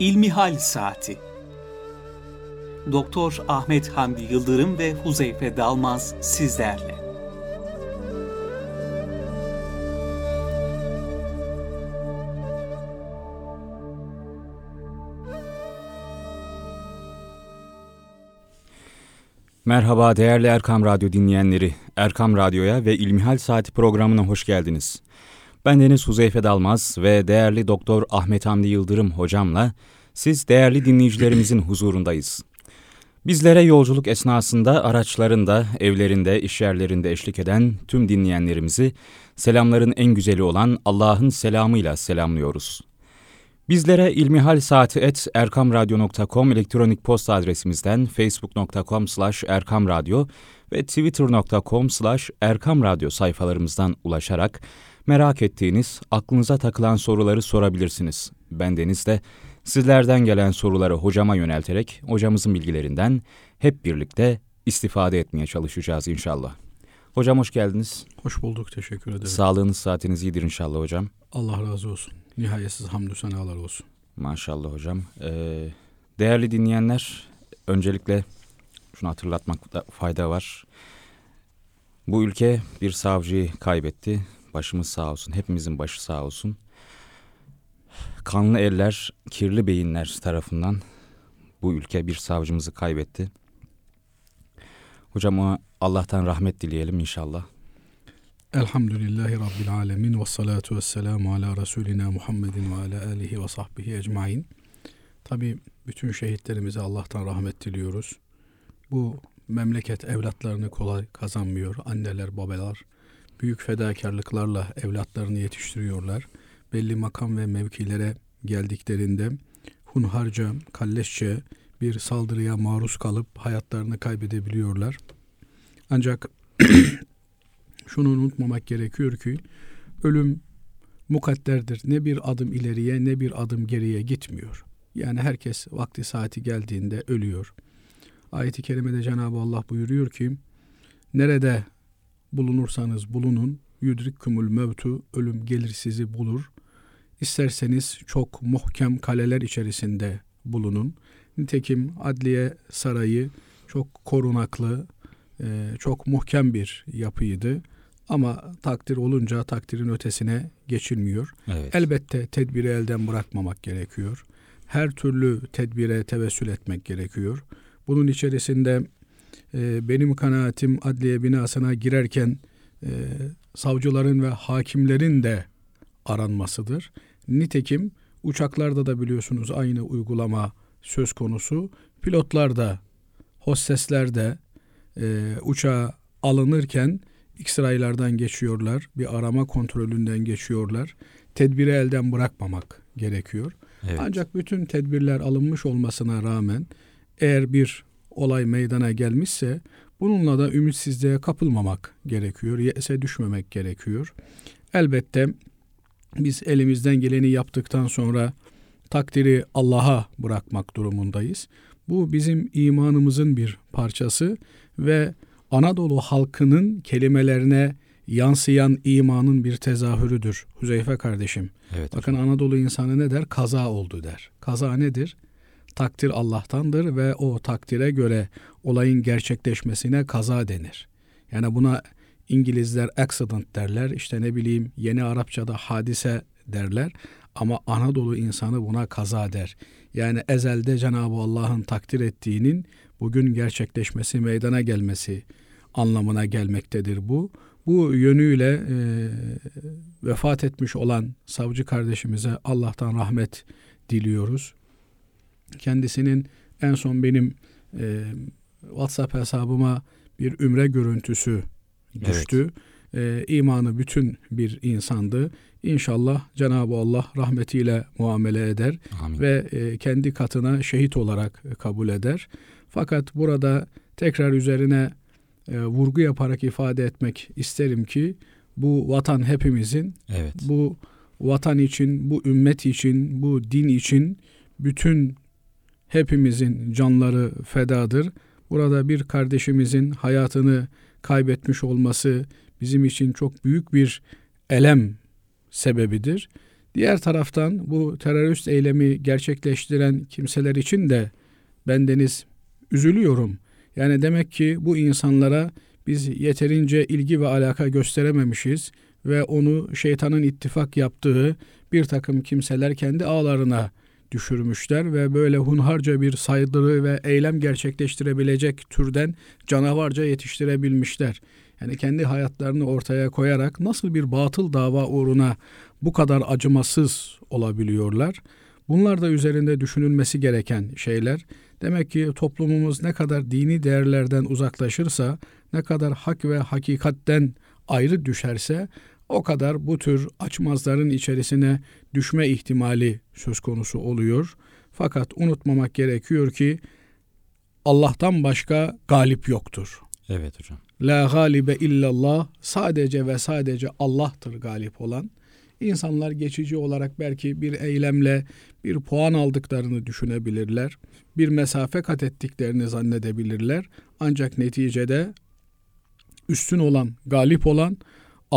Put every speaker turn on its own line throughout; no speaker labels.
İlmihal Saati Doktor Ahmet Hamdi Yıldırım ve Huzeyfe Dalmaz sizlerle.
Merhaba değerli Erkam Radyo dinleyenleri. Erkam Radyo'ya ve İlmihal Saati programına hoş geldiniz. Ben Deniz Huzeyfe Dalmaz ve değerli Doktor Ahmet Hamdi Yıldırım hocamla siz değerli dinleyicilerimizin huzurundayız. Bizlere yolculuk esnasında araçlarında, evlerinde, işyerlerinde eşlik eden tüm dinleyenlerimizi selamların en güzeli olan Allah'ın selamıyla selamlıyoruz. Bizlere ilmihal saati et erkamradyo.com elektronik posta adresimizden facebook.com slash erkamradyo ve twitter.com slash erkamradyo sayfalarımızdan ulaşarak merak ettiğiniz, aklınıza takılan soruları sorabilirsiniz. Bendeniz de sizlerden gelen soruları hocama yönelterek hocamızın bilgilerinden hep birlikte istifade etmeye çalışacağız inşallah. Hocam hoş geldiniz.
Hoş bulduk, teşekkür ederim.
Sağlığınız, saatiniz iyidir inşallah hocam.
Allah razı olsun. Nihayetsiz hamdü senalar olsun.
Maşallah hocam. Ee, değerli dinleyenler, öncelikle şunu hatırlatmakta fayda var. Bu ülke bir savcıyı kaybetti. Başımız sağ olsun, hepimizin başı sağ olsun. Kanlı eller, kirli beyinler tarafından bu ülke bir savcımızı kaybetti. Hocam Allah'tan rahmet dileyelim inşallah.
Elhamdülillahi Rabbil Alemin ve salatu ve selamu ala Resulina Muhammedin ve ala alihi ve sahbihi ecmain. Tabi bütün şehitlerimize Allah'tan rahmet diliyoruz. Bu memleket evlatlarını kolay kazanmıyor. Anneler, babalar büyük fedakarlıklarla evlatlarını yetiştiriyorlar. Belli makam ve mevkilere geldiklerinde hunharca, kalleşçe bir saldırıya maruz kalıp hayatlarını kaybedebiliyorlar. Ancak şunu unutmamak gerekiyor ki ölüm mukadderdir. Ne bir adım ileriye ne bir adım geriye gitmiyor. Yani herkes vakti saati geldiğinde ölüyor. Ayet-i kerimede Cenab-ı Allah buyuruyor ki nerede bulunursanız bulunun yudrikkumul mevtu ölüm gelir sizi bulur. İsterseniz çok muhkem kaleler içerisinde bulunun. Nitekim adliye sarayı çok korunaklı, çok muhkem bir yapıydı. Ama takdir olunca takdirin ötesine geçilmiyor. Evet. Elbette tedbiri elden bırakmamak gerekiyor. Her türlü tedbire tevessül etmek gerekiyor. Bunun içerisinde e, benim kanaatim adliye binasına girerken e, savcıların ve hakimlerin de aranmasıdır. Nitekim uçaklarda da biliyorsunuz aynı uygulama söz konusu. Pilotlar da, hostesler de e, uçağa alınırken X-raylardan geçiyorlar, bir arama kontrolünden geçiyorlar. Tedbiri elden bırakmamak gerekiyor. Evet. Ancak bütün tedbirler alınmış olmasına rağmen eğer bir olay meydana gelmişse bununla da ümitsizliğe kapılmamak gerekiyor. Yese düşmemek gerekiyor. Elbette biz elimizden geleni yaptıktan sonra takdiri Allah'a bırakmak durumundayız. Bu bizim imanımızın bir parçası ve Anadolu halkının kelimelerine yansıyan imanın bir tezahürüdür. Hüzeyfe kardeşim. Evet, Bakın. Anadolu insanı ne der? Kaza oldu der. Kaza nedir? Takdir Allah'tandır ve o takdire göre olayın gerçekleşmesine kaza denir. Yani buna İngilizler accident derler. İşte ne bileyim yeni Arapçada hadise derler. Ama Anadolu insanı buna kaza der. Yani ezelde Cenab-ı Allah'ın takdir ettiğinin bugün gerçekleşmesi, meydana gelmesi anlamına gelmektedir bu. Bu yönüyle e, vefat etmiş olan savcı kardeşimize Allah'tan rahmet diliyoruz. Kendisinin en son benim e, WhatsApp hesabıma bir ümre görüntüsü düştü. Evet. E, imanı bütün bir insandı. İnşallah Cenab-ı Allah rahmetiyle muamele eder Amin. ve e, kendi katına şehit olarak kabul eder. Fakat burada tekrar üzerine e, vurgu yaparak ifade etmek isterim ki bu vatan hepimizin. Evet. Bu vatan için, bu ümmet için, bu din için bütün hepimizin canları fedadır. Burada bir kardeşimizin hayatını kaybetmiş olması bizim için çok büyük bir elem sebebidir. Diğer taraftan bu terörist eylemi gerçekleştiren kimseler için de bendeniz üzülüyorum. Yani demek ki bu insanlara biz yeterince ilgi ve alaka gösterememişiz ve onu şeytanın ittifak yaptığı bir takım kimseler kendi ağlarına düşürmüşler ve böyle hunharca bir saydırı ve eylem gerçekleştirebilecek türden canavarca yetiştirebilmişler. Yani kendi hayatlarını ortaya koyarak nasıl bir batıl dava uğruna bu kadar acımasız olabiliyorlar? Bunlar da üzerinde düşünülmesi gereken şeyler. Demek ki toplumumuz ne kadar dini değerlerden uzaklaşırsa, ne kadar hak ve hakikatten ayrı düşerse o kadar bu tür açmazların içerisine düşme ihtimali söz konusu oluyor. Fakat unutmamak gerekiyor ki Allah'tan başka galip yoktur.
Evet hocam.
La galibe illallah sadece ve sadece Allah'tır galip olan. İnsanlar geçici olarak belki bir eylemle bir puan aldıklarını düşünebilirler. Bir mesafe kat ettiklerini zannedebilirler. Ancak neticede üstün olan, galip olan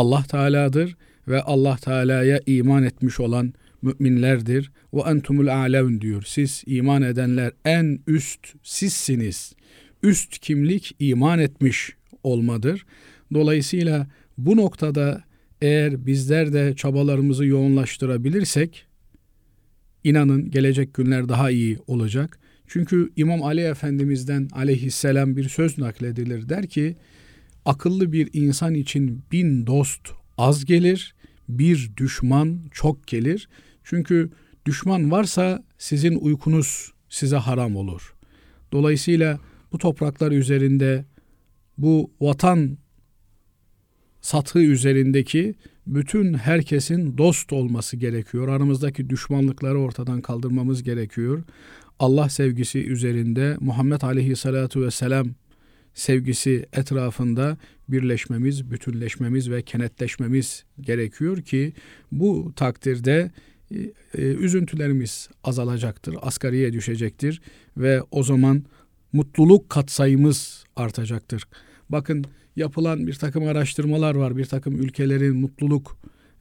Allah Teala'dır ve Allah Teala'ya iman etmiş olan müminlerdir. Ve entumul a'levun diyor. Siz iman edenler en üst sizsiniz. Üst kimlik iman etmiş olmadır. Dolayısıyla bu noktada eğer bizler de çabalarımızı yoğunlaştırabilirsek inanın gelecek günler daha iyi olacak. Çünkü İmam Ali Efendimiz'den aleyhisselam bir söz nakledilir. Der ki akıllı bir insan için bin dost az gelir, bir düşman çok gelir. Çünkü düşman varsa sizin uykunuz size haram olur. Dolayısıyla bu topraklar üzerinde bu vatan sathı üzerindeki bütün herkesin dost olması gerekiyor. Aramızdaki düşmanlıkları ortadan kaldırmamız gerekiyor. Allah sevgisi üzerinde Muhammed Aleyhisselatü Vesselam sevgisi etrafında birleşmemiz, bütünleşmemiz ve kenetleşmemiz gerekiyor ki bu takdirde e, e, üzüntülerimiz azalacaktır, asgariye düşecektir ve o zaman mutluluk katsayımız artacaktır. Bakın yapılan bir takım araştırmalar var, bir takım ülkelerin mutluluk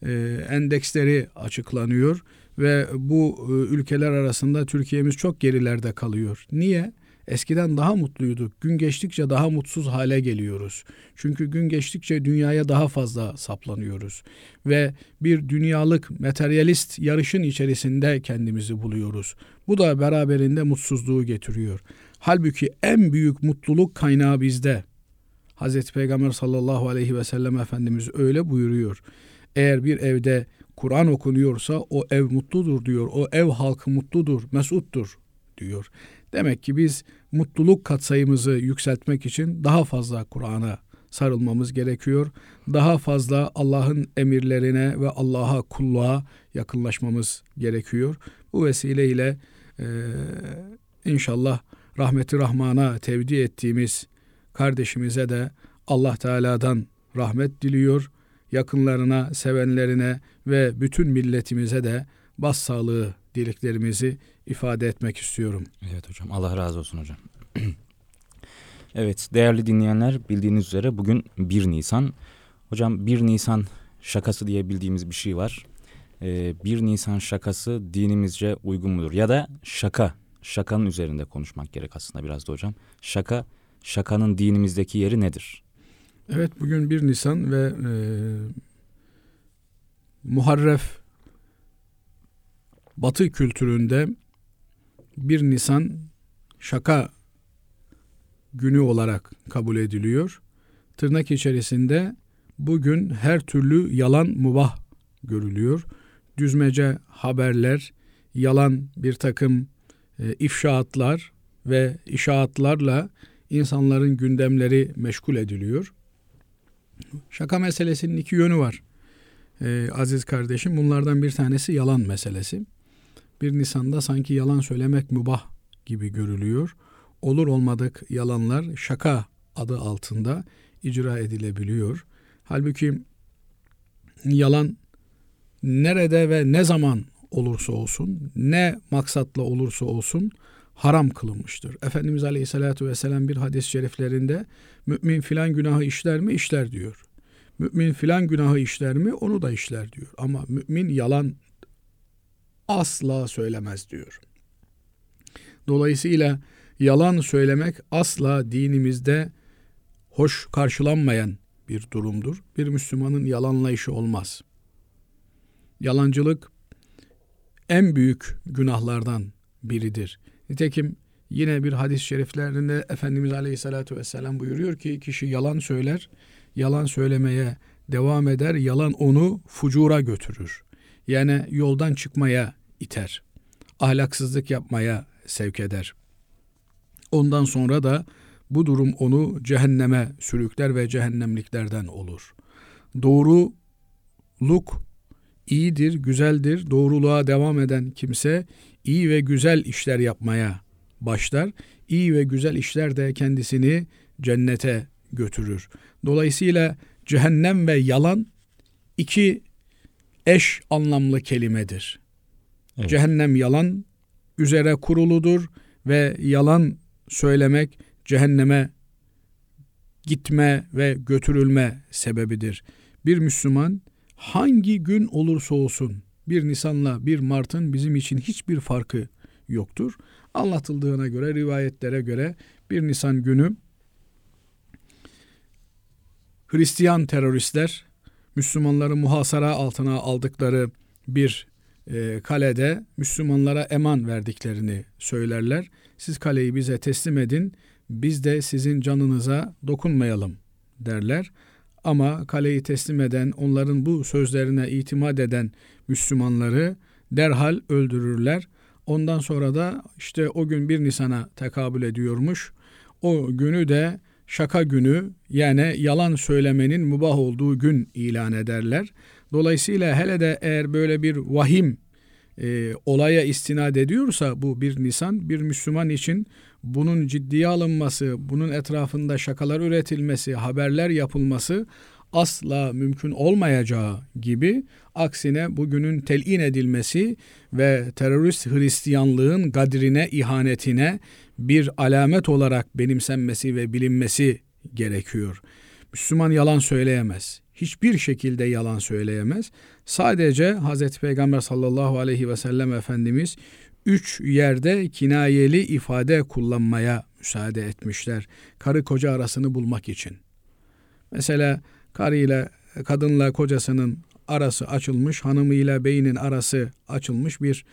e, endeksleri açıklanıyor ve bu ülkeler arasında Türkiye'miz çok gerilerde kalıyor. Niye? Eskiden daha mutluyduk. Gün geçtikçe daha mutsuz hale geliyoruz. Çünkü gün geçtikçe dünyaya daha fazla saplanıyoruz. Ve bir dünyalık materyalist yarışın içerisinde kendimizi buluyoruz. Bu da beraberinde mutsuzluğu getiriyor. Halbuki en büyük mutluluk kaynağı bizde. Hazreti Peygamber sallallahu aleyhi ve sellem Efendimiz öyle buyuruyor. Eğer bir evde Kur'an okunuyorsa o ev mutludur diyor. O ev halkı mutludur, mesuttur diyor. Demek ki biz mutluluk katsayımızı yükseltmek için daha fazla Kur'an'a sarılmamız gerekiyor. Daha fazla Allah'ın emirlerine ve Allah'a kulluğa yakınlaşmamız gerekiyor. Bu vesileyle e, inşallah rahmeti rahmana tevdi ettiğimiz kardeşimize de Allah Teala'dan rahmet diliyor. Yakınlarına, sevenlerine ve bütün milletimize de başsağlığı dileklerimizi ifade etmek istiyorum.
Evet hocam Allah razı olsun hocam. evet değerli dinleyenler bildiğiniz üzere bugün 1 Nisan. Hocam 1 Nisan şakası diye bildiğimiz bir şey var. Ee, 1 Nisan şakası dinimizce uygun mudur? Ya da şaka, şakanın üzerinde konuşmak gerek aslında biraz da hocam. Şaka, şakanın dinimizdeki yeri nedir?
Evet bugün 1 Nisan ve e, Muharref Batı kültüründe 1 Nisan şaka günü olarak kabul ediliyor. Tırnak içerisinde bugün her türlü yalan mubah görülüyor. Düzmece haberler, yalan bir takım e, ifşaatlar ve işaatlarla insanların gündemleri meşgul ediliyor. Şaka meselesinin iki yönü var. Ee, aziz kardeşim bunlardan bir tanesi yalan meselesi. Bir Nisan'da sanki yalan söylemek mübah gibi görülüyor. Olur olmadık yalanlar şaka adı altında icra edilebiliyor. Halbuki yalan nerede ve ne zaman olursa olsun, ne maksatla olursa olsun haram kılınmıştır. Efendimiz Aleyhisselatü Vesselam bir hadis-i şeriflerinde mümin filan günahı işler mi? işler diyor. Mümin filan günahı işler mi? Onu da işler diyor. Ama mümin yalan asla söylemez diyor. Dolayısıyla yalan söylemek asla dinimizde hoş karşılanmayan bir durumdur. Bir Müslümanın yalanla işi olmaz. Yalancılık en büyük günahlardan biridir. Nitekim yine bir hadis-i şeriflerinde Efendimiz Aleyhisselatü Vesselam buyuruyor ki kişi yalan söyler, yalan söylemeye devam eder, yalan onu fucura götürür. Yani yoldan çıkmaya iter. Ahlaksızlık yapmaya sevk eder. Ondan sonra da bu durum onu cehenneme sürükler ve cehennemliklerden olur. Doğruluk iyidir, güzeldir. Doğruluğa devam eden kimse iyi ve güzel işler yapmaya başlar. İyi ve güzel işler de kendisini cennete götürür. Dolayısıyla cehennem ve yalan iki eş anlamlı kelimedir. Evet. Cehennem yalan üzere kuruludur ve yalan söylemek cehenneme gitme ve götürülme sebebidir. Bir Müslüman hangi gün olursa olsun bir Nisan'la bir Mart'ın bizim için hiçbir farkı yoktur. Anlatıldığına göre, rivayetlere göre bir Nisan günü Hristiyan teröristler Müslümanları muhasara altına aldıkları bir e, kalede Müslümanlara eman verdiklerini söylerler. Siz kaleyi bize teslim edin, biz de sizin canınıza dokunmayalım derler. Ama kaleyi teslim eden, onların bu sözlerine itimat eden Müslümanları derhal öldürürler. Ondan sonra da işte o gün bir Nisan'a tekabül ediyormuş. O günü de şaka günü yani yalan söylemenin mübah olduğu gün ilan ederler. Dolayısıyla hele de eğer böyle bir vahim e, olaya istinad ediyorsa bu bir Nisan bir Müslüman için bunun ciddiye alınması, bunun etrafında şakalar üretilmesi, haberler yapılması asla mümkün olmayacağı gibi aksine bugünün telin edilmesi ve terörist Hristiyanlığın gadrine, ihanetine bir alamet olarak benimsenmesi ve bilinmesi gerekiyor. Müslüman yalan söyleyemez. Hiçbir şekilde yalan söyleyemez. Sadece Hz. Peygamber sallallahu aleyhi ve sellem Efendimiz üç yerde kinayeli ifade kullanmaya müsaade etmişler. Karı koca arasını bulmak için. Mesela karı ile kadınla kocasının arası açılmış, hanımıyla beynin arası açılmış bir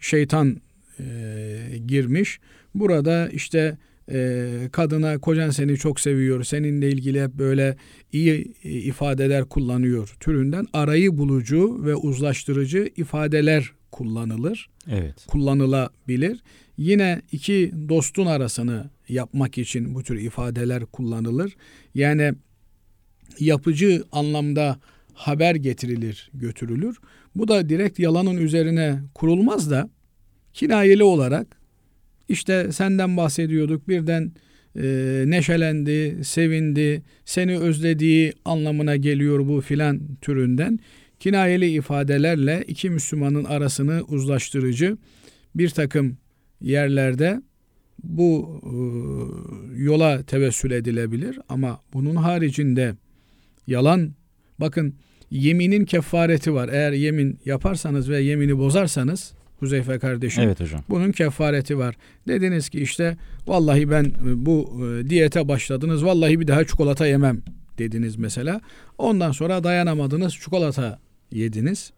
şeytan e, girmiş. Burada işte e, kadına kocan seni çok seviyor, seninle ilgili hep böyle iyi e, ifadeler kullanıyor türünden arayı bulucu ve uzlaştırıcı ifadeler kullanılır.
Evet.
Kullanılabilir. Yine iki dostun arasını yapmak için bu tür ifadeler kullanılır. Yani yapıcı anlamda haber getirilir, götürülür. Bu da direkt yalanın üzerine kurulmaz da kinayeli olarak işte senden bahsediyorduk. Birden e, neşelendi, sevindi, seni özlediği anlamına geliyor bu filan türünden. Kinayeli ifadelerle iki Müslümanın arasını uzlaştırıcı bir takım yerlerde bu e, yola tevessül edilebilir. Ama bunun haricinde yalan bakın yeminin kefareti var. Eğer yemin yaparsanız ve yemini bozarsanız Huzeyfe kardeşim.
Evet hocam.
Bunun kefareti var. Dediniz ki işte vallahi ben e, bu e, diyete başladınız. Vallahi bir daha çikolata yemem dediniz mesela. Ondan sonra dayanamadınız çikolata yediniz.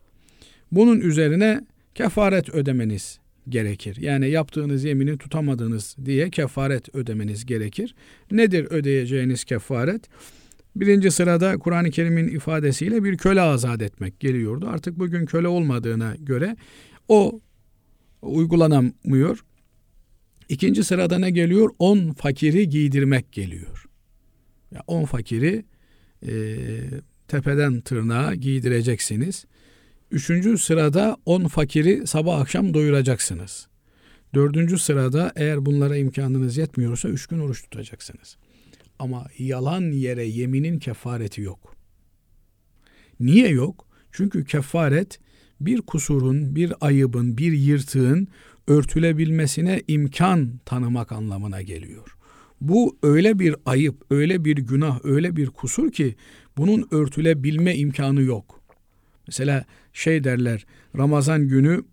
Bunun üzerine kefaret ödemeniz gerekir. Yani yaptığınız yemini tutamadınız diye kefaret ödemeniz gerekir. Nedir ödeyeceğiniz kefaret? Birinci sırada Kur'an-ı Kerim'in ifadesiyle bir köle azat etmek geliyordu. Artık bugün köle olmadığına göre o uygulanamıyor. İkinci sırada ne geliyor? On fakiri giydirmek geliyor. Ya on fakiri e, tepeden tırnağa giydireceksiniz. Üçüncü sırada on fakiri sabah akşam doyuracaksınız. Dördüncü sırada eğer bunlara imkanınız yetmiyorsa üç gün oruç tutacaksınız. Ama yalan yere yeminin kefareti yok. Niye yok? Çünkü kefaret bir kusurun, bir ayıbın, bir yırtığın örtülebilmesine imkan tanımak anlamına geliyor. Bu öyle bir ayıp, öyle bir günah, öyle bir kusur ki bunun örtülebilme imkanı yok. Mesela şey derler Ramazan günü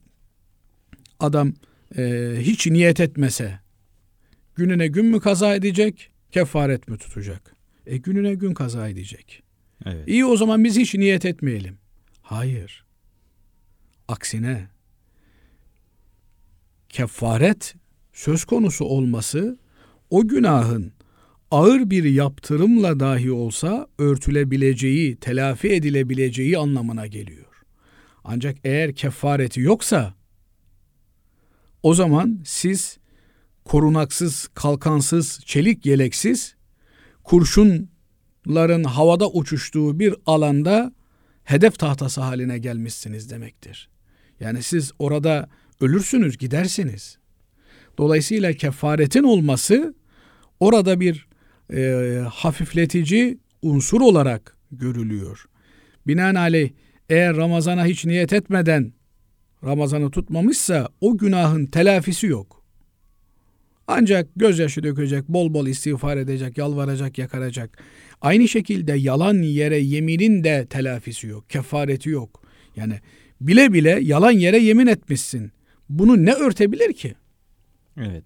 adam e, hiç niyet etmese gününe gün mü kaza edecek, kefaret mi tutacak? E gününe gün kaza edecek.
Evet.
İyi o zaman biz hiç niyet etmeyelim. Hayır. Aksine kefaret söz konusu olması o günahın ağır bir yaptırımla dahi olsa örtülebileceği, telafi edilebileceği anlamına geliyor. Ancak eğer kefareti yoksa o zaman siz korunaksız, kalkansız, çelik yeleksiz, kurşunların havada uçuştuğu bir alanda hedef tahtası haline gelmişsiniz demektir. Yani siz orada ölürsünüz, gidersiniz. Dolayısıyla kefaretin olması orada bir e, hafifletici unsur olarak görülüyor. Binaenaleyh eğer Ramazan'a hiç niyet etmeden Ramazan'ı tutmamışsa o günahın telafisi yok. Ancak gözyaşı dökecek, bol bol istiğfar edecek, yalvaracak, yakaracak. Aynı şekilde yalan yere yeminin de telafisi yok, kefareti yok. Yani bile bile yalan yere yemin etmişsin. Bunu ne örtebilir ki?
Evet.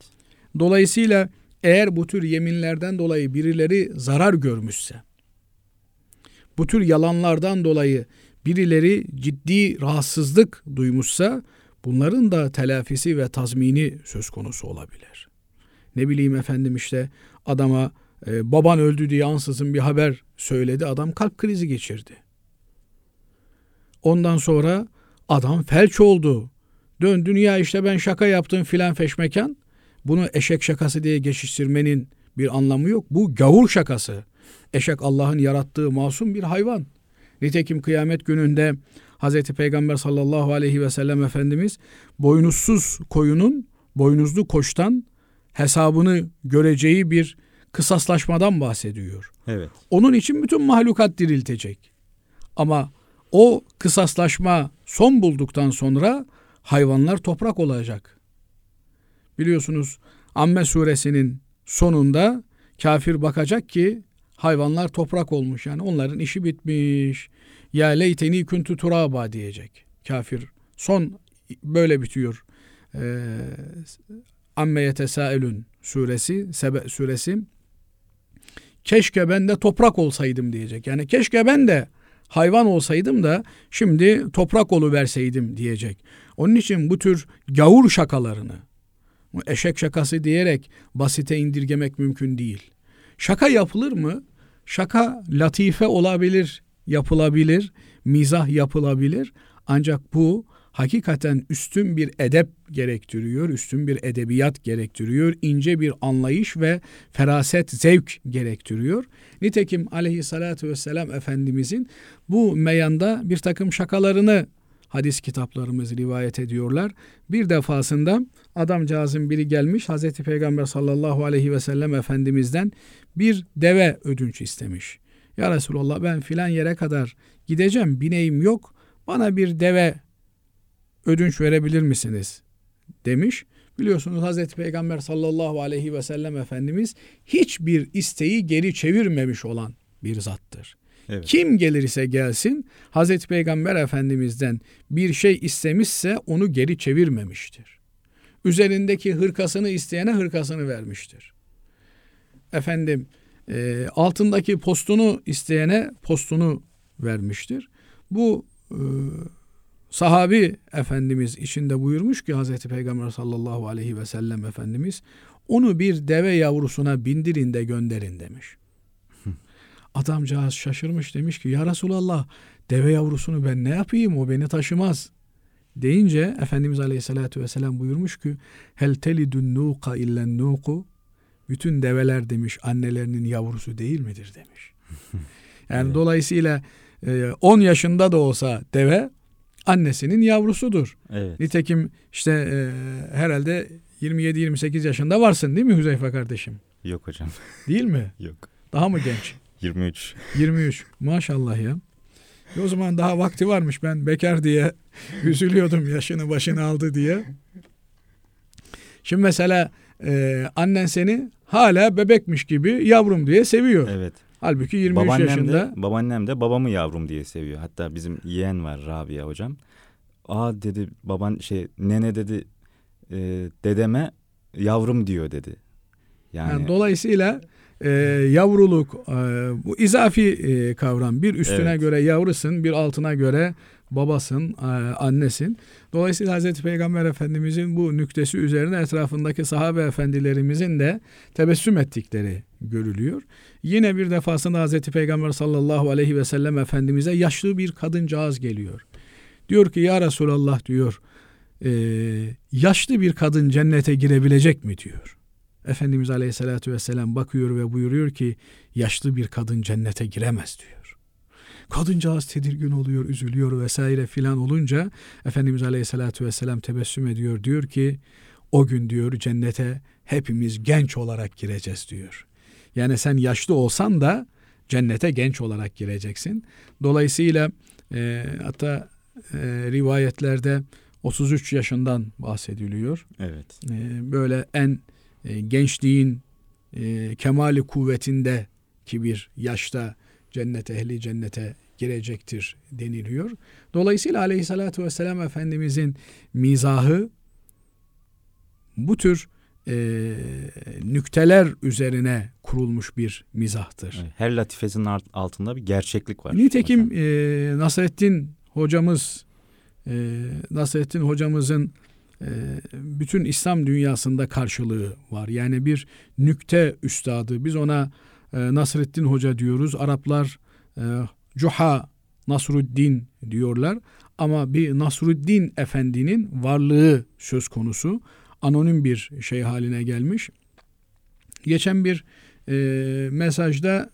Dolayısıyla eğer bu tür yeminlerden dolayı birileri zarar görmüşse, bu tür yalanlardan dolayı birileri ciddi rahatsızlık duymuşsa bunların da telafisi ve tazmini söz konusu olabilir. Ne bileyim efendim işte adama e, baban öldü diye ansızın bir haber söyledi. Adam kalp krizi geçirdi. Ondan sonra adam felç oldu. Dön dünya işte ben şaka yaptım filan feşmekan. Bunu eşek şakası diye geçiştirmenin bir anlamı yok. Bu gavur şakası. Eşek Allah'ın yarattığı masum bir hayvan. Nitekim kıyamet gününde Hazreti Peygamber sallallahu aleyhi ve sellem Efendimiz boynuzsuz koyunun boynuzlu koçtan hesabını göreceği bir kısaslaşmadan bahsediyor.
Evet.
Onun için bütün mahlukat diriltecek. Ama o kısaslaşma son bulduktan sonra hayvanlar toprak olacak. Biliyorsunuz Amme suresinin sonunda kafir bakacak ki hayvanlar toprak olmuş. Yani onların işi bitmiş. Ya leyteni kuntu turaba diyecek. Kafir son böyle bitiyor. Ee, Amme yetesaelün suresi, Sebe suresi. Keşke ben de toprak olsaydım diyecek. Yani keşke ben de hayvan olsaydım da şimdi toprak verseydim diyecek. Onun için bu tür gavur şakalarını, eşek şakası diyerek basite indirgemek mümkün değil. Şaka yapılır mı? Şaka latife olabilir, yapılabilir, mizah yapılabilir. Ancak bu hakikaten üstün bir edep gerektiriyor, üstün bir edebiyat gerektiriyor, ince bir anlayış ve feraset, zevk gerektiriyor. Nitekim aleyhissalatü vesselam Efendimizin bu meyanda bir takım şakalarını hadis kitaplarımız rivayet ediyorlar. Bir defasında adamcağızın biri gelmiş Hazreti Peygamber sallallahu aleyhi ve sellem Efendimiz'den bir deve ödünç istemiş. Ya Resulallah ben filan yere kadar gideceğim bineğim yok bana bir deve ödünç verebilir misiniz? demiş. Biliyorsunuz Hazreti Peygamber sallallahu aleyhi ve sellem Efendimiz hiçbir isteği geri çevirmemiş olan bir zattır. Evet. Kim gelirse gelsin Hazreti Peygamber Efendimiz'den bir şey istemişse onu geri çevirmemiştir. Üzerindeki hırkasını isteyene hırkasını vermiştir. Efendim e, altındaki postunu isteyene postunu vermiştir. Bu e, sahabi Efendimiz içinde buyurmuş ki Hazreti Peygamber sallallahu aleyhi ve sellem Efendimiz onu bir deve yavrusuna bindirin de gönderin demiş. Adamcağız şaşırmış demiş ki ya Resulallah deve yavrusunu ben ne yapayım o beni taşımaz. Deyince Efendimiz Aleyhisselatü Vesselam buyurmuş ki hel telidun nuqa illen nuqu bütün develer demiş annelerinin yavrusu değil midir demiş. Yani evet. dolayısıyla 10 e, yaşında da olsa deve annesinin yavrusudur. Evet. Nitekim işte e, herhalde 27-28 yaşında varsın değil mi Hüzeyfe kardeşim?
Yok hocam.
Değil mi?
Yok.
Daha mı genç?
23.
23. Maşallah ya. E o zaman daha vakti varmış ben bekar diye üzülüyordum yaşını başını aldı diye. Şimdi mesela e, annen seni hala bebekmiş gibi yavrum diye seviyor.
Evet.
Halbuki 23 babaannem yaşında.
De, babaannem de babamı yavrum diye seviyor. Hatta bizim yeğen var Rabia hocam. Aa dedi baban şey nene dedi e, dedeme yavrum diyor dedi.
Yani,
Yani,
dolayısıyla e, yavruluk e, bu izafi e, kavram. Bir üstüne
Evet.
göre yavrusun, bir altına göre babasın, e, annesin. Dolayısıyla Hazreti Peygamber Efendimizin bu nüktesi üzerine etrafındaki sahabe efendilerimizin de tebessüm ettikleri görülüyor. Yine bir defasında Hazreti Peygamber sallallahu aleyhi ve sellem Efendimiz'e yaşlı bir kadıncağız geliyor. Diyor ki ya Resulallah diyor e, yaşlı bir kadın cennete girebilecek mi diyor. Efendimiz Aleyhisselatü Vesselam bakıyor ve buyuruyor ki yaşlı bir kadın cennete giremez diyor. Kadıncağız tedirgin oluyor, üzülüyor vesaire filan olunca Efendimiz Aleyhisselatü Vesselam tebessüm ediyor. Diyor ki o gün diyor cennete hepimiz genç olarak gireceğiz diyor. Yani sen yaşlı olsan da cennete genç olarak gireceksin. Dolayısıyla e, hatta e, rivayetlerde 33 yaşından bahsediliyor.
evet.
E, böyle en e, gençliğin e, kemali kuvvetinde ki bir yaşta cennet ehli cennete girecektir deniliyor. Dolayısıyla aleyhissalatü vesselam Efendimizin mizahı bu tür e, nükteler üzerine kurulmuş bir mizahtır.
Her latifesinin altında bir gerçeklik var.
Nitekim
hocam.
e, Nasrettin hocamız e, Nasrettin hocamızın e, bütün İslam dünyasında karşılığı var. Yani bir nükte üstadı. Biz ona e, Nasrettin Hoca diyoruz. Araplar e, Cuha Nasruddin diyorlar. Ama bir Nasruddin Efendi'nin varlığı söz konusu. Anonim bir şey haline gelmiş. Geçen bir e, mesajda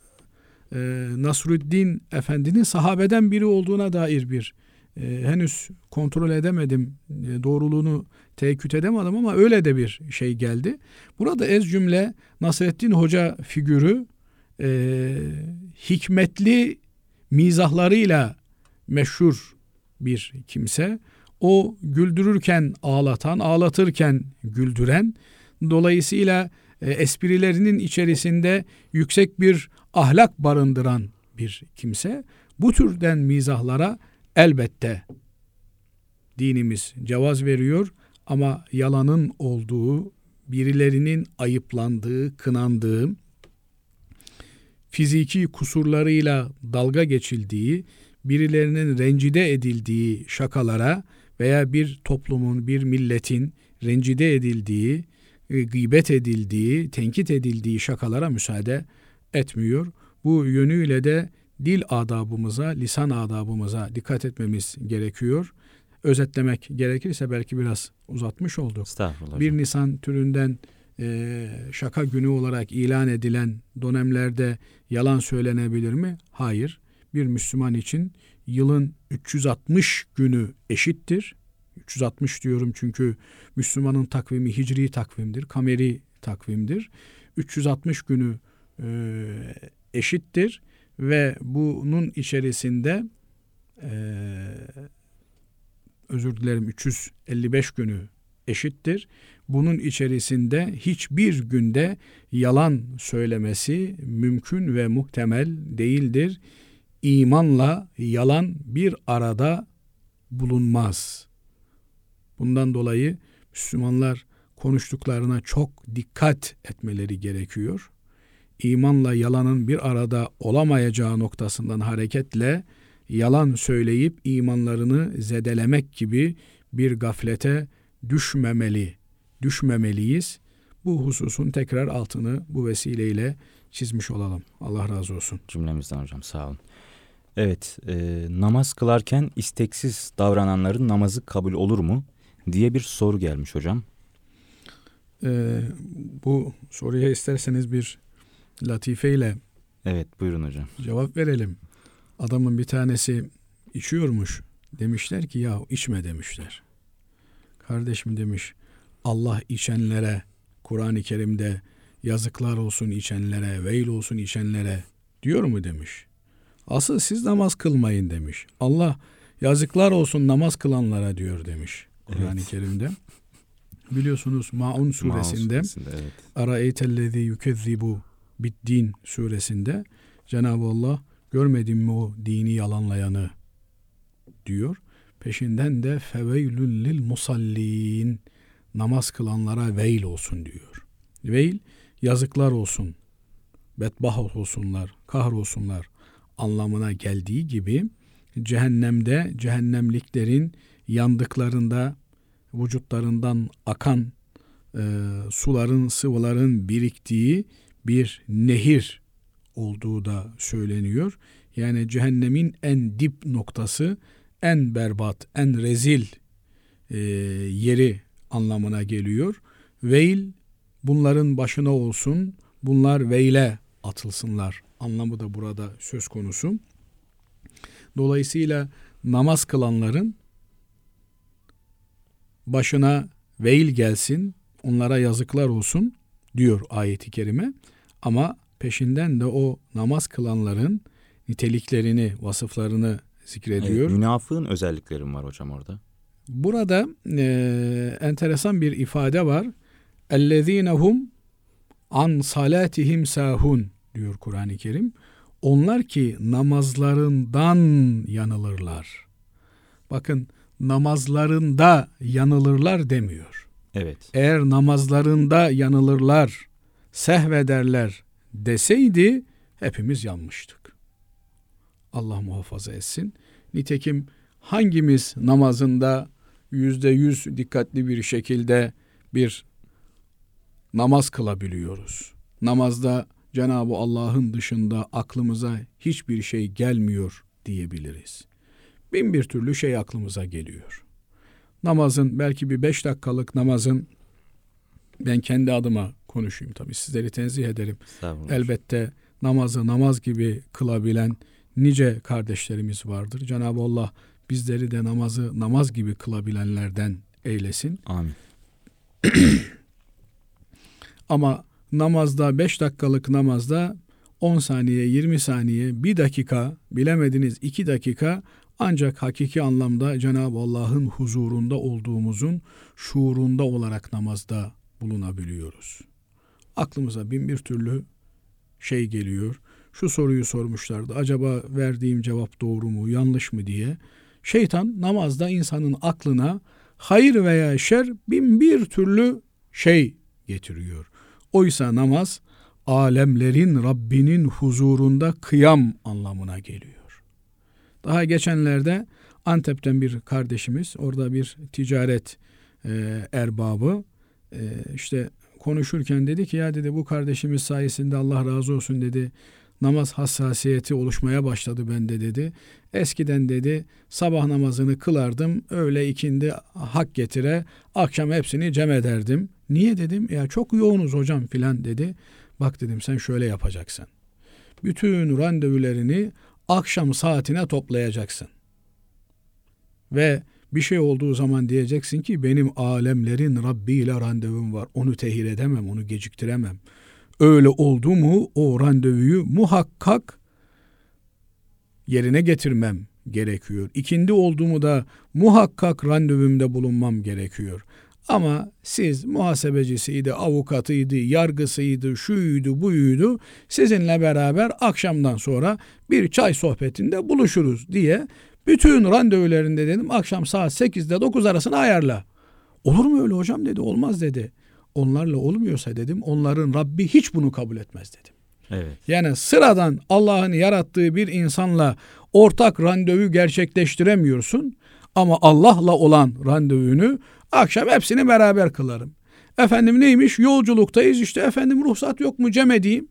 e, Nasruddin Efendi'nin sahabeden biri olduğuna dair bir e, henüz kontrol edemedim. E, doğruluğunu tekkit edemedim ama öyle de bir şey geldi. Burada ez cümle Nasreddin Hoca figürü e, hikmetli mizahlarıyla meşhur bir kimse. O güldürürken ağlatan, ağlatırken güldüren, dolayısıyla e, esprilerinin içerisinde yüksek bir ahlak barındıran bir kimse. Bu türden mizahlara elbette dinimiz cevaz veriyor ama yalanın olduğu, birilerinin ayıplandığı, kınandığı, fiziki kusurlarıyla dalga geçildiği, birilerinin rencide edildiği şakalara veya bir toplumun, bir milletin rencide edildiği, e, gıybet edildiği, tenkit edildiği şakalara müsaade etmiyor. Bu yönüyle de dil adabımıza, lisan adabımıza dikkat etmemiz gerekiyor. Özetlemek gerekirse belki biraz uzatmış olduk. Bir. Nisan türünden e, şaka günü olarak ilan edilen dönemlerde yalan söylenebilir mi? Hayır. Bir Müslüman için yılın 360 günü eşittir. 360 diyorum çünkü Müslümanın takvimi hicri takvimdir, kameri takvimdir. 360 günü e, eşittir ve bunun içerisinde e, özür dilerim 355 günü eşittir. Bunun içerisinde hiçbir günde yalan söylemesi mümkün ve muhtemel değildir. İmanla yalan bir arada bulunmaz. Bundan dolayı Müslümanlar konuştuklarına çok dikkat etmeleri gerekiyor. İmanla yalanın bir arada olamayacağı noktasından hareketle yalan söyleyip imanlarını zedelemek gibi bir gaflete düşmemeli, düşmemeliyiz. Bu hususun tekrar altını bu vesileyle çizmiş olalım. Allah razı olsun.
Cümlemizden hocam sağ olun. Evet e, namaz kılarken isteksiz davrananların namazı kabul olur mu diye bir soru gelmiş hocam.
Ee, bu soruya isterseniz bir latifeyle
Evet buyurun hocam.
cevap verelim. Adamın bir tanesi içiyormuş. Demişler ki ya içme demişler. Kardeşim demiş Allah içenlere Kur'an-ı Kerim'de yazıklar olsun içenlere, veil olsun içenlere diyor mu demiş. Asıl siz namaz kılmayın demiş. Allah yazıklar olsun namaz kılanlara diyor demiş Kur'an-ı
Evet.
Kerim'de. Biliyorsunuz Maun
Maun
suresinde
suresinde, evet.
Araeytellezî yükezzibu biddin suresinde Cenab-ı Allah görmedin mi o dini yalanlayanı diyor. Peşinden de feveylün lil musallin namaz kılanlara veil olsun diyor. Veil yazıklar olsun, bedbaht olsunlar, kahrolsunlar anlamına geldiği gibi cehennemde cehennemliklerin yandıklarında vücutlarından akan e, suların, sıvıların biriktiği bir nehir olduğu da söyleniyor. Yani cehennemin en dip noktası, en berbat, en rezil e, yeri anlamına geliyor. Veil bunların başına olsun, bunlar veyle atılsınlar anlamı da burada söz konusu. Dolayısıyla namaz kılanların başına veil gelsin, onlara yazıklar olsun diyor ayeti kerime. Ama peşinden de o namaz kılanların niteliklerini, vasıflarını zikrediyor.
Evet, münafığın özellikleri var hocam orada?
Burada e, enteresan bir ifade var. Ellezinehum an salatihim sahun diyor Kur'an-ı Kerim. Onlar ki namazlarından yanılırlar. Bakın namazlarında yanılırlar demiyor.
Evet.
Eğer namazlarında yanılırlar, sehvederler deseydi hepimiz yanmıştık. Allah muhafaza etsin. Nitekim hangimiz namazında yüzde yüz dikkatli bir şekilde bir namaz kılabiliyoruz? Namazda Cenab-ı Allah'ın dışında aklımıza hiçbir şey gelmiyor diyebiliriz. Bin bir türlü şey aklımıza geliyor. Namazın belki bir beş dakikalık namazın ben kendi adıma konuşayım tabii sizleri tenzih ederim. Elbette namazı namaz gibi kılabilen nice kardeşlerimiz vardır. Cenab-ı Allah bizleri de namazı namaz gibi kılabilenlerden eylesin.
Amin.
Ama namazda 5 dakikalık namazda 10 saniye, 20 saniye, 1 dakika, bilemediniz 2 dakika ancak hakiki anlamda Cenab-ı Allah'ın huzurunda olduğumuzun şuurunda olarak namazda bulunabiliyoruz. Aklımıza bin bir türlü şey geliyor. Şu soruyu sormuşlardı. Acaba verdiğim cevap doğru mu, yanlış mı diye. Şeytan namazda insanın aklına hayır veya şer bin bir türlü şey getiriyor. Oysa namaz alemlerin Rabbinin huzurunda kıyam anlamına geliyor. Daha geçenlerde Antep'ten bir kardeşimiz orada bir ticaret e, erbabı e, işte konuşurken dedi ki ya dedi bu kardeşimiz sayesinde Allah razı olsun dedi namaz hassasiyeti oluşmaya başladı bende dedi. Eskiden dedi sabah namazını kılardım öğle ikindi hak getire akşam hepsini cem ederdim. Niye dedim ya çok yoğunuz hocam filan dedi. Bak dedim sen şöyle yapacaksın. Bütün randevularını akşam saatine toplayacaksın. Ve bir şey olduğu zaman diyeceksin ki benim alemlerin Rabbi ile randevum var. Onu tehir edemem, onu geciktiremem. Öyle oldu mu o randevuyu muhakkak yerine getirmem gerekiyor. İkindi olduğumu da muhakkak randevumda bulunmam gerekiyor. Ama siz muhasebecisiydi, avukatıydı, yargısıydı, şuydu, buydu. Sizinle beraber akşamdan sonra bir çay sohbetinde buluşuruz diye bütün randevularında dedim akşam saat 8'de 9 arasını ayarla. Olur mu öyle hocam dedi. Olmaz dedi. Onlarla olmuyorsa dedim onların Rabbi hiç bunu kabul etmez dedim.
Evet.
Yani sıradan Allah'ın yarattığı bir insanla ortak randevu gerçekleştiremiyorsun ama Allah'la olan randevunu akşam hepsini beraber kılarım. Efendim neymiş? Yolculuktayız işte efendim ruhsat yok mu cem edeyim.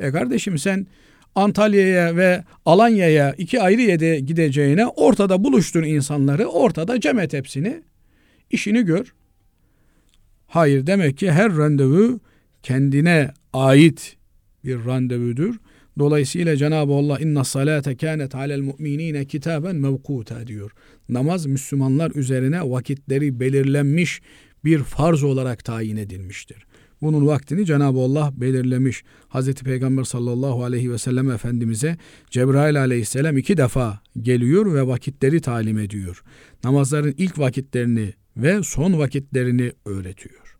E kardeşim sen Antalya'ya ve Alanya'ya iki ayrı yere gideceğine ortada buluştur insanları, ortada cem et hepsini. İşini gör. Hayır demek ki her randevu kendine ait bir randevudur. Dolayısıyla Cenab-ı Allah inna salate kânet alel mu'minine kitaben mevkuta diyor. Namaz Müslümanlar üzerine vakitleri belirlenmiş bir farz olarak tayin edilmiştir. Bunun vaktini Cenab-ı Allah belirlemiş. Hazreti Peygamber sallallahu aleyhi ve sellem Efendimiz'e Cebrail aleyhisselam iki defa geliyor ve vakitleri talim ediyor. Namazların ilk vakitlerini ve son vakitlerini öğretiyor.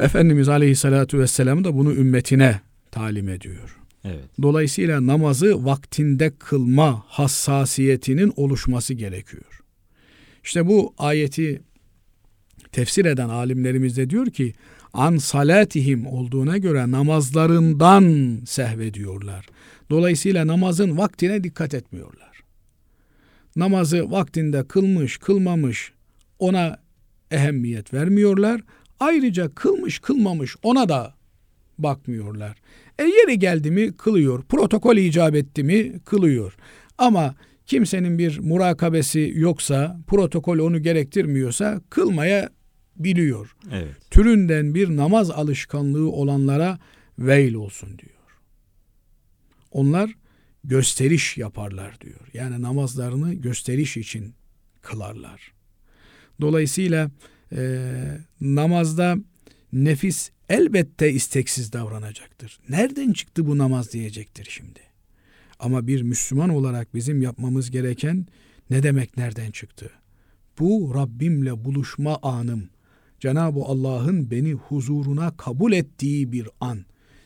Efendimiz aleyhissalatu vesselam da bunu ümmetine talim ediyor.
Evet.
Dolayısıyla namazı vaktinde kılma hassasiyetinin oluşması gerekiyor. İşte bu ayeti tefsir eden alimlerimiz de diyor ki an salatihim olduğuna göre namazlarından sehvediyorlar. Dolayısıyla namazın vaktine dikkat etmiyorlar. Namazı vaktinde kılmış, kılmamış ona ehemmiyet vermiyorlar. Ayrıca kılmış, kılmamış ona da bakmıyorlar. E yeri geldi mi kılıyor. Protokol icap etti mi kılıyor. Ama kimsenin bir murakabesi yoksa, protokol onu gerektirmiyorsa kılmaya biliyor.
Evet.
Türünden bir namaz alışkanlığı olanlara veil olsun diyor. Onlar gösteriş yaparlar diyor. Yani namazlarını gösteriş için kılarlar. Dolayısıyla e, namazda nefis elbette isteksiz davranacaktır. Nereden çıktı bu namaz diyecektir şimdi. Ama bir Müslüman olarak bizim yapmamız gereken ne demek nereden çıktı? Bu Rabbimle buluşma anım. Cenab-ı Allah'ın beni huzuruna kabul ettiği bir an.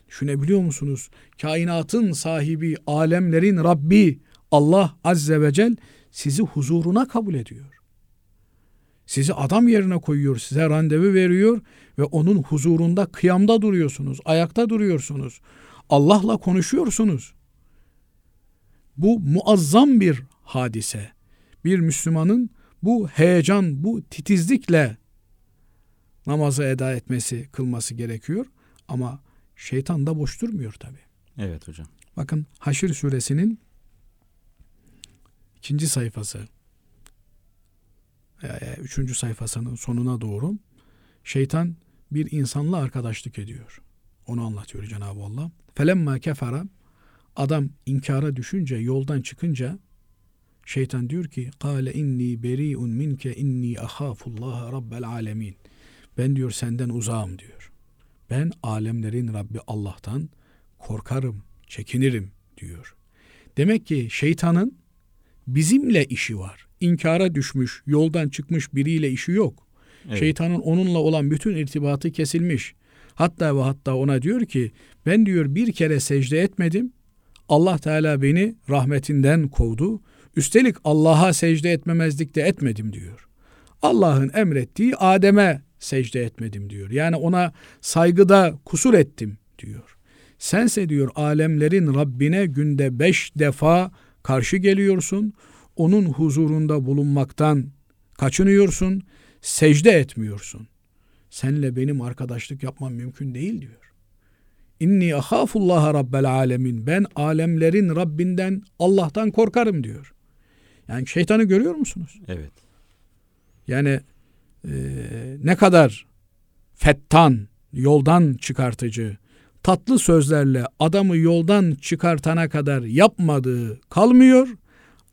Düşünebiliyor musunuz? Kainatın sahibi, alemlerin Rabbi Allah Azze ve Cel sizi huzuruna kabul ediyor. Sizi adam yerine koyuyor, size randevu veriyor ve onun huzurunda kıyamda duruyorsunuz, ayakta duruyorsunuz. Allah'la konuşuyorsunuz. Bu muazzam bir hadise. Bir Müslümanın bu heyecan, bu titizlikle namazı eda etmesi, kılması gerekiyor. Ama şeytan da boş durmuyor tabi.
Evet hocam.
Bakın Haşr suresinin ikinci sayfası, üçüncü sayfasının sonuna doğru şeytan bir insanla arkadaşlık ediyor. Onu anlatıyor Cenab-ı Allah. Felemma kefara adam inkara düşünce, yoldan çıkınca şeytan diyor ki kâle inni beri'un minke inni ahafullah rabbel alemin. Ben diyor senden uzağım diyor. Ben alemlerin Rabbi Allah'tan korkarım, çekinirim diyor. Demek ki şeytanın bizimle işi var. İnkara düşmüş, yoldan çıkmış biriyle işi yok. Evet. Şeytanın onunla olan bütün irtibatı kesilmiş. Hatta ve hatta ona diyor ki ben diyor bir kere secde etmedim. Allah Teala beni rahmetinden kovdu. Üstelik Allah'a secde etmemezlik de etmedim diyor. Allah'ın emrettiği Adem'e secde etmedim diyor. Yani ona saygıda kusur ettim diyor. Sense diyor alemlerin Rabbine günde beş defa karşı geliyorsun. Onun huzurunda bulunmaktan kaçınıyorsun. Secde etmiyorsun. Senle benim arkadaşlık yapmam mümkün değil diyor. İnni ahafullaha rabbel alemin. Ben alemlerin Rabbinden Allah'tan korkarım diyor. Yani şeytanı görüyor musunuz?
Evet.
Yani e, ne kadar fettan, yoldan çıkartıcı, tatlı sözlerle adamı yoldan çıkartana kadar yapmadığı kalmıyor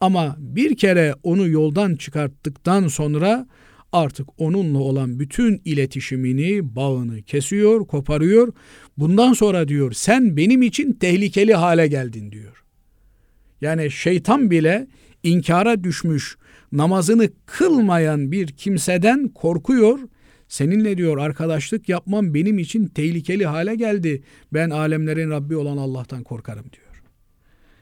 ama bir kere onu yoldan çıkarttıktan sonra artık onunla olan bütün iletişimini, bağını kesiyor, koparıyor. Bundan sonra diyor sen benim için tehlikeli hale geldin diyor. Yani şeytan bile inkara düşmüş, namazını kılmayan bir kimseden korkuyor. Seninle diyor arkadaşlık yapmam benim için tehlikeli hale geldi. Ben alemlerin Rabbi olan Allah'tan korkarım diyor.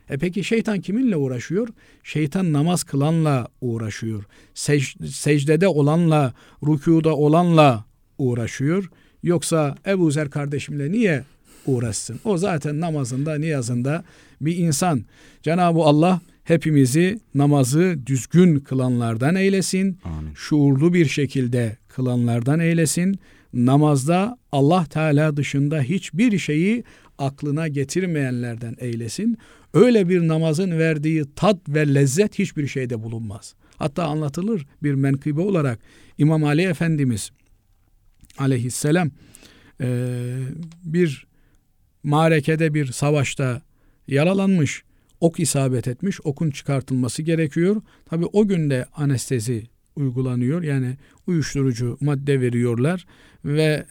E peki şeytan kiminle uğraşıyor? Şeytan namaz kılanla uğraşıyor. Sec secdede olanla, rükuda olanla uğraşıyor. Yoksa Ebu Zer kardeşimle niye uğraşsın? O zaten namazında, niyazında bir insan. Cenab-ı Allah hepimizi namazı düzgün kılanlardan eylesin.
Amin.
Şuurlu bir şekilde kılanlardan eylesin. Namazda Allah Teala dışında hiçbir şeyi aklına getirmeyenlerden eylesin. Öyle bir namazın verdiği tat ve lezzet hiçbir şeyde bulunmaz. Hatta anlatılır bir menkıbe olarak İmam Ali Efendimiz aleyhisselam bir marekede bir savaşta yaralanmış ok isabet etmiş, okun çıkartılması gerekiyor. Tabi o günde anestezi uygulanıyor. Yani uyuşturucu madde veriyorlar ve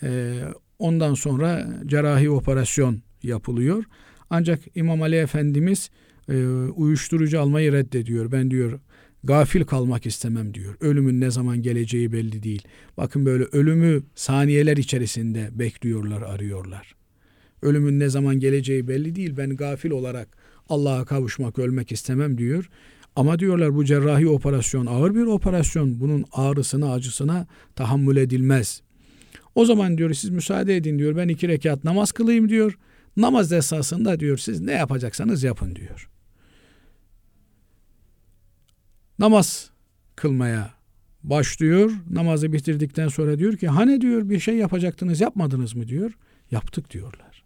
ondan sonra cerrahi operasyon yapılıyor. Ancak İmam Ali Efendimiz e, uyuşturucu almayı reddediyor. Ben diyor gafil kalmak istemem diyor. Ölümün ne zaman geleceği belli değil. Bakın böyle ölümü saniyeler içerisinde bekliyorlar, arıyorlar. Ölümün ne zaman geleceği belli değil. Ben gafil olarak Allah'a kavuşmak, ölmek istemem diyor. Ama diyorlar bu cerrahi operasyon ağır bir operasyon. Bunun ağrısına, acısına tahammül edilmez. O zaman diyor siz müsaade edin diyor. Ben iki rekat namaz kılayım diyor. Namaz esasında diyor siz ne yapacaksanız yapın diyor. Namaz kılmaya başlıyor. Namazı bitirdikten sonra diyor ki hani diyor bir şey yapacaktınız yapmadınız mı diyor. Yaptık diyorlar.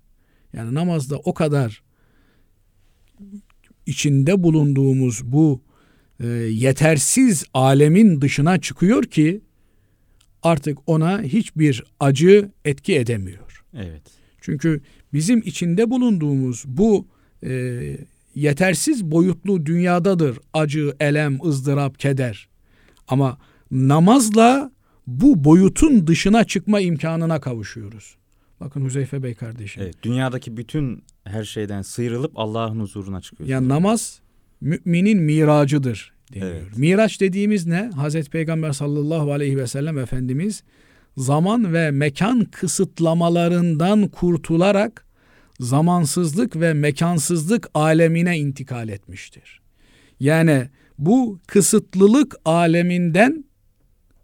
Yani namazda o kadar içinde bulunduğumuz bu e, yetersiz alemin dışına çıkıyor ki artık ona hiçbir acı etki edemiyor.
Evet.
Çünkü bizim içinde bulunduğumuz bu e, yetersiz boyutlu dünyadadır acı, elem, ızdırap, keder. Ama namazla bu boyutun dışına çıkma imkanına kavuşuyoruz. Bakın Huzeyfe Bey kardeşim.
Evet, dünyadaki bütün her şeyden sıyrılıp Allah'ın huzuruna çıkıyoruz.
Yani namaz müminin miracıdır deniyor.
Evet.
Miraç dediğimiz ne? Hazreti Peygamber sallallahu aleyhi ve sellem Efendimiz zaman ve mekan kısıtlamalarından kurtularak zamansızlık ve mekansızlık alemine intikal etmiştir. Yani bu kısıtlılık aleminden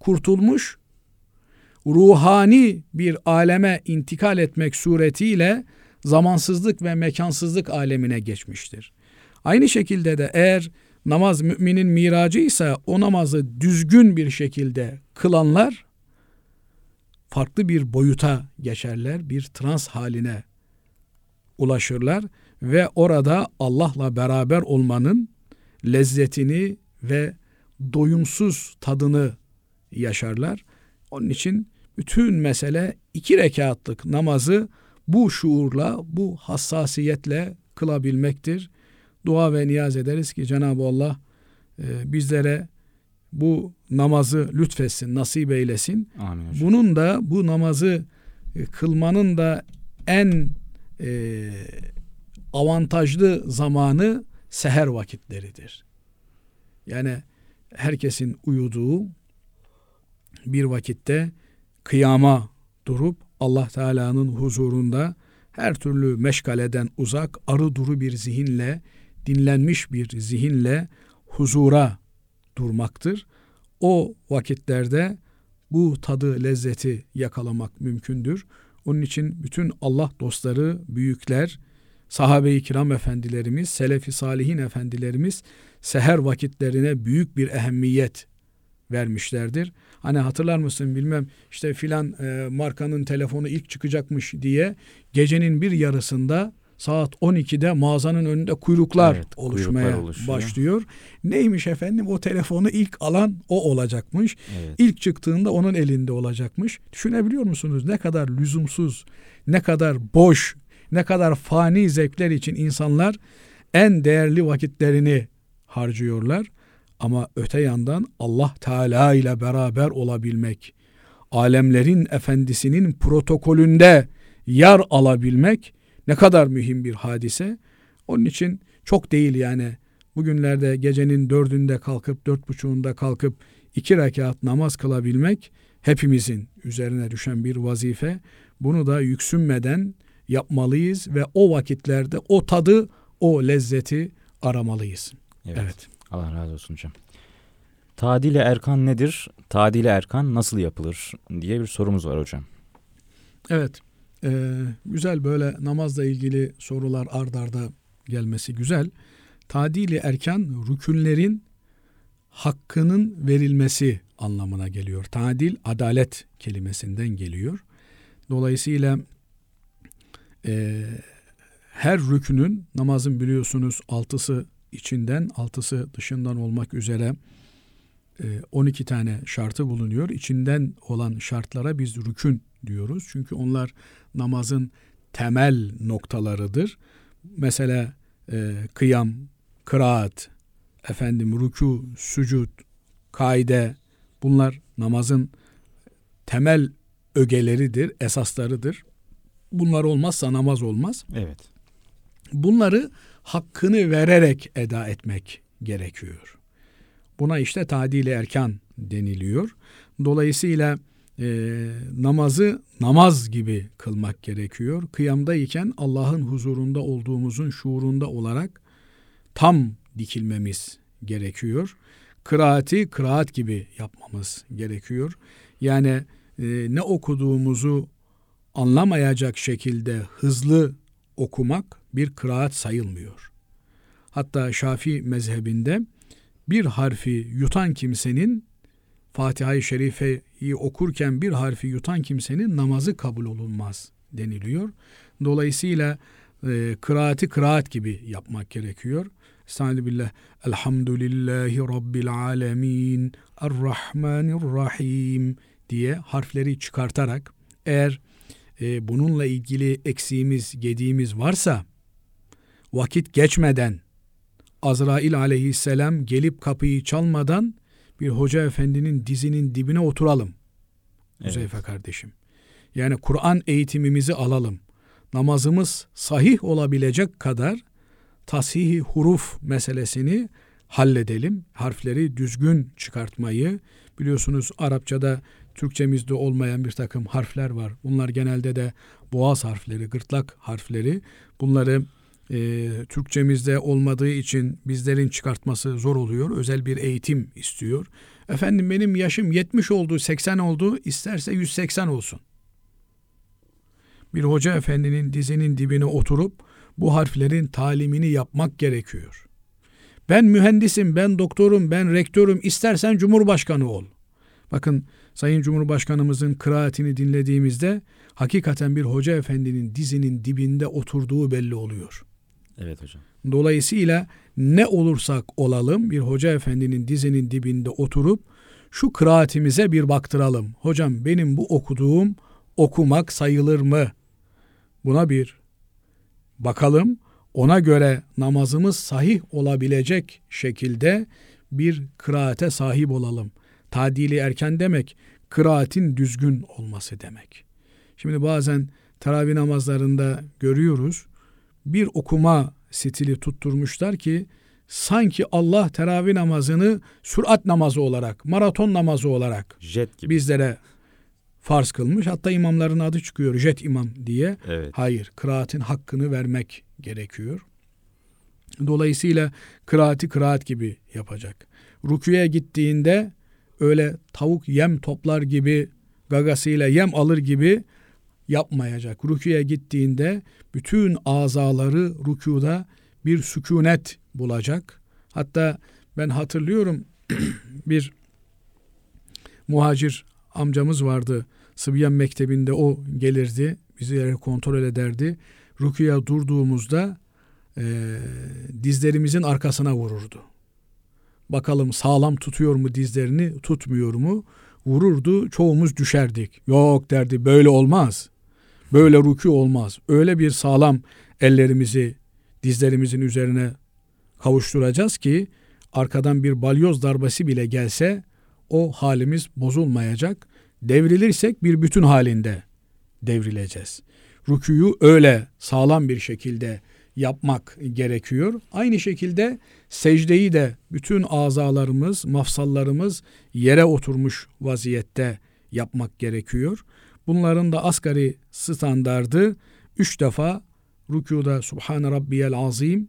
kurtulmuş, ruhani bir aleme intikal etmek suretiyle zamansızlık ve mekansızlık alemine geçmiştir. Aynı şekilde de eğer namaz müminin miracıysa o namazı düzgün bir şekilde kılanlar farklı bir boyuta geçerler, bir trans haline ulaşırlar ve orada Allah'la beraber olmanın lezzetini ve doyumsuz tadını yaşarlar. Onun için bütün mesele iki rekatlık namazı bu şuurla, bu hassasiyetle kılabilmektir. Dua ve niyaz ederiz ki Cenab-ı Allah e, bizlere bu namazı lütfetsin, nasip eylesin.
Amin hocam.
Bunun da bu namazı e, kılmanın da en e, avantajlı zamanı seher vakitleridir. Yani herkesin uyuduğu bir vakitte kıyama durup Allah Teala'nın huzurunda her türlü meşgaleden uzak, arı duru bir zihinle, dinlenmiş bir zihinle huzura durmaktır. O vakitlerde bu tadı, lezzeti yakalamak mümkündür. Onun için bütün Allah dostları, büyükler, sahabe-i kiram efendilerimiz, selefi salihin efendilerimiz seher vakitlerine büyük bir ehemmiyet vermişlerdir. Hani hatırlar mısın bilmem işte filan e, markanın telefonu ilk çıkacakmış diye gecenin bir yarısında saat 12'de mağazanın önünde kuyruklar
Evet,
oluşmaya
kuyruklar oluşuyor.
başlıyor. Neymiş efendim o telefonu ilk alan o olacakmış.
Evet.
İlk çıktığında onun elinde olacakmış. Düşünebiliyor musunuz ne kadar lüzumsuz, ne kadar boş, ne kadar fani zevkler için insanlar en değerli vakitlerini harcıyorlar. Ama öte yandan Allah Teala ile beraber olabilmek, alemlerin efendisinin protokolünde yer alabilmek ne kadar mühim bir hadise. Onun için çok değil yani bugünlerde gecenin dördünde kalkıp dört buçuğunda kalkıp iki rekat namaz kılabilmek hepimizin üzerine düşen bir vazife. Bunu da yüksünmeden yapmalıyız ve o vakitlerde o tadı, o lezzeti aramalıyız.
Evet.
evet.
Allah razı olsun hocam. Tadile erkan nedir? Tadile erkan nasıl yapılır diye bir sorumuz var hocam.
Evet. Ee, güzel böyle namazla ilgili sorular ard arda gelmesi güzel. Tadili erken rükünlerin hakkının verilmesi anlamına geliyor. Tadil adalet kelimesinden geliyor. Dolayısıyla e, her rükünün namazın biliyorsunuz altısı içinden altısı dışından olmak üzere 12 tane şartı bulunuyor. İçinden olan şartlara biz rükün diyoruz. Çünkü onlar namazın temel noktalarıdır. Mesela e, kıyam, kıraat, efendim rükû, sücud, kaide bunlar namazın temel ögeleridir, esaslarıdır. Bunlar olmazsa namaz olmaz.
Evet.
Bunları hakkını vererek eda etmek gerekiyor. Buna işte tadil erkan deniliyor. Dolayısıyla e, namazı namaz gibi kılmak gerekiyor. Kıyamdayken Allah'ın huzurunda olduğumuzun şuurunda olarak tam dikilmemiz gerekiyor. Kıraati kıraat gibi yapmamız gerekiyor. Yani e, ne okuduğumuzu anlamayacak şekilde hızlı okumak bir kıraat sayılmıyor. Hatta Şafii mezhebinde bir harfi yutan kimsenin Fatiha-i Şerife'yi okurken bir harfi yutan kimsenin namazı kabul olunmaz deniliyor. Dolayısıyla e, kıraati kıraat gibi yapmak gerekiyor. Estağfirullah. Elhamdülillahi Rabbil alemin. Errahmanirrahim diye harfleri çıkartarak eğer e, bununla ilgili eksiğimiz, gediğimiz varsa vakit geçmeden Azrail aleyhisselam gelip kapıyı çalmadan bir hoca efendinin dizinin dibine oturalım. Evet. Kardeşim. Yani Kur'an eğitimimizi alalım. Namazımız sahih olabilecek kadar tasihi huruf meselesini halledelim. Harfleri düzgün çıkartmayı biliyorsunuz Arapçada Türkçemizde olmayan bir takım harfler var. Bunlar genelde de boğaz harfleri, gırtlak harfleri. Bunları e, Türkçemizde olmadığı için bizlerin çıkartması zor oluyor. Özel bir eğitim istiyor. Efendim benim yaşım 70 oldu, 80 oldu, isterse 180 olsun. Bir hoca efendinin dizinin dibine oturup bu harflerin talimini yapmak gerekiyor. Ben mühendisim, ben doktorum, ben rektörüm, istersen cumhurbaşkanı ol. Bakın Sayın Cumhurbaşkanımızın kıraatini dinlediğimizde hakikaten bir hoca efendinin dizinin dibinde oturduğu belli oluyor.
Evet hocam.
Dolayısıyla ne olursak olalım bir hoca efendinin dizinin dibinde oturup şu kıraatimize bir baktıralım. Hocam benim bu okuduğum okumak sayılır mı? Buna bir bakalım. Ona göre namazımız sahih olabilecek şekilde bir kıraate sahip olalım. Tadili erken demek kıraatin düzgün olması demek. Şimdi bazen teravih namazlarında görüyoruz bir okuma stili tutturmuşlar ki sanki Allah teravih namazını sürat namazı olarak, maraton namazı olarak
jet gibi
bizlere farz kılmış. Hatta imamların adı çıkıyor jet imam diye.
Evet.
Hayır, kıraatin hakkını vermek gerekiyor. Dolayısıyla kıraati kıraat gibi yapacak. Rüküye gittiğinde öyle tavuk yem toplar gibi gagasıyla yem alır gibi yapmayacak. Rüküye gittiğinde bütün azaları rükuda bir sükunet bulacak. Hatta ben hatırlıyorum bir muhacir amcamız vardı. Sıbyan Mektebi'nde o gelirdi. Bizi kontrol ederdi. Rüküye durduğumuzda e, dizlerimizin arkasına vururdu. Bakalım sağlam tutuyor mu dizlerini, tutmuyor mu? Vururdu, çoğumuz düşerdik. Yok derdi, böyle olmaz. Böyle rükû olmaz. Öyle bir sağlam ellerimizi dizlerimizin üzerine kavuşturacağız ki arkadan bir balyoz darbesi bile gelse o halimiz bozulmayacak. Devrilirsek bir bütün halinde devrileceğiz. Rüküyü öyle sağlam bir şekilde yapmak gerekiyor. Aynı şekilde secdeyi de bütün azalarımız, mafsallarımız yere oturmuş vaziyette yapmak gerekiyor. Bunların da asgari standardı üç defa rükuda Subhane Rabbiyel Azim,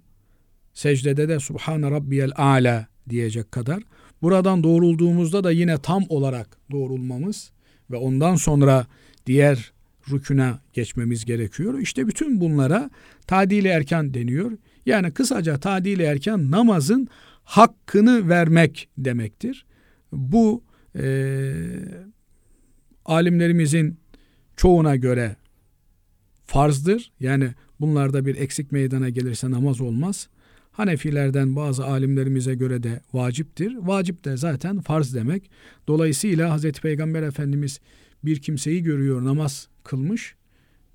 secdede de Subhane Rabbiyel A'la diyecek kadar. Buradan doğrulduğumuzda da yine tam olarak doğrulmamız ve ondan sonra diğer rüküne geçmemiz gerekiyor. İşte bütün bunlara tadili erken deniyor. Yani kısaca tadili erken namazın hakkını vermek demektir. Bu e, alimlerimizin çoğuna göre farzdır. Yani bunlarda bir eksik meydana gelirse namaz olmaz. Hanefilerden bazı alimlerimize göre de vaciptir. Vacip de zaten farz demek. Dolayısıyla Hazreti Peygamber Efendimiz bir kimseyi görüyor namaz kılmış,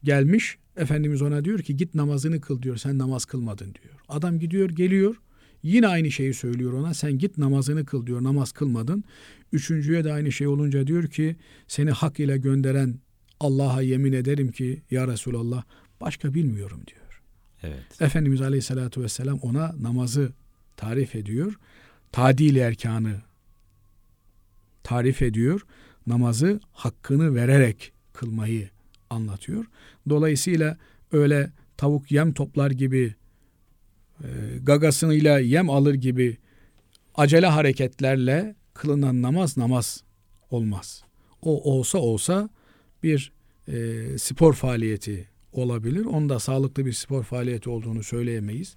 gelmiş. Efendimiz ona diyor ki git namazını kıl diyor. Sen namaz kılmadın diyor. Adam gidiyor geliyor. Yine aynı şeyi söylüyor ona. Sen git namazını kıl diyor. Namaz kılmadın. Üçüncüye de aynı şey olunca diyor ki seni hak ile gönderen Allah'a yemin ederim ki ya Resulallah başka bilmiyorum diyor.
Evet.
Efendimiz Aleyhisselatü Vesselam ona namazı tarif ediyor. Tadil erkanı tarif ediyor. Namazı hakkını vererek kılmayı anlatıyor. Dolayısıyla öyle tavuk yem toplar gibi e, gagasıyla yem alır gibi acele hareketlerle kılınan namaz namaz olmaz. O olsa olsa bir e, spor faaliyeti olabilir. Onda sağlıklı bir spor faaliyeti olduğunu söyleyemeyiz.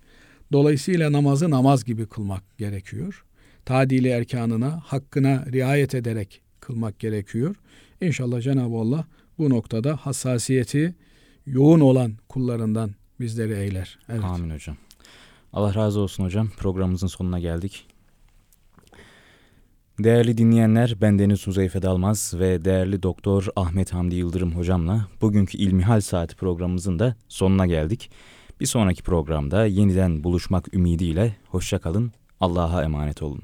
Dolayısıyla namazı namaz gibi kılmak gerekiyor. Tadili erkanına, hakkına riayet ederek kılmak gerekiyor. İnşallah Cenab-ı Allah bu noktada hassasiyeti yoğun olan kullarından bizleri eyler. Evet.
Amin hocam. Allah razı olsun hocam. Programımızın sonuna geldik. Değerli dinleyenler, ben Deniz Huzeyfe Dalmaz ve değerli doktor Ahmet Hamdi Yıldırım hocamla bugünkü İlmihal Saati programımızın da sonuna geldik. Bir sonraki programda yeniden buluşmak ümidiyle hoşçakalın, Allah'a emanet olun.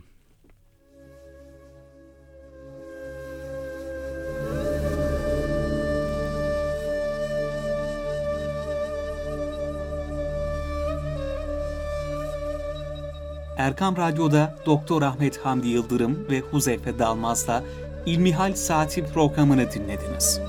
Erkam Radyo'da Doktor Ahmet Hamdi Yıldırım ve Huzeyfe Dalmaz'la İlmihal Saati programını dinlediniz.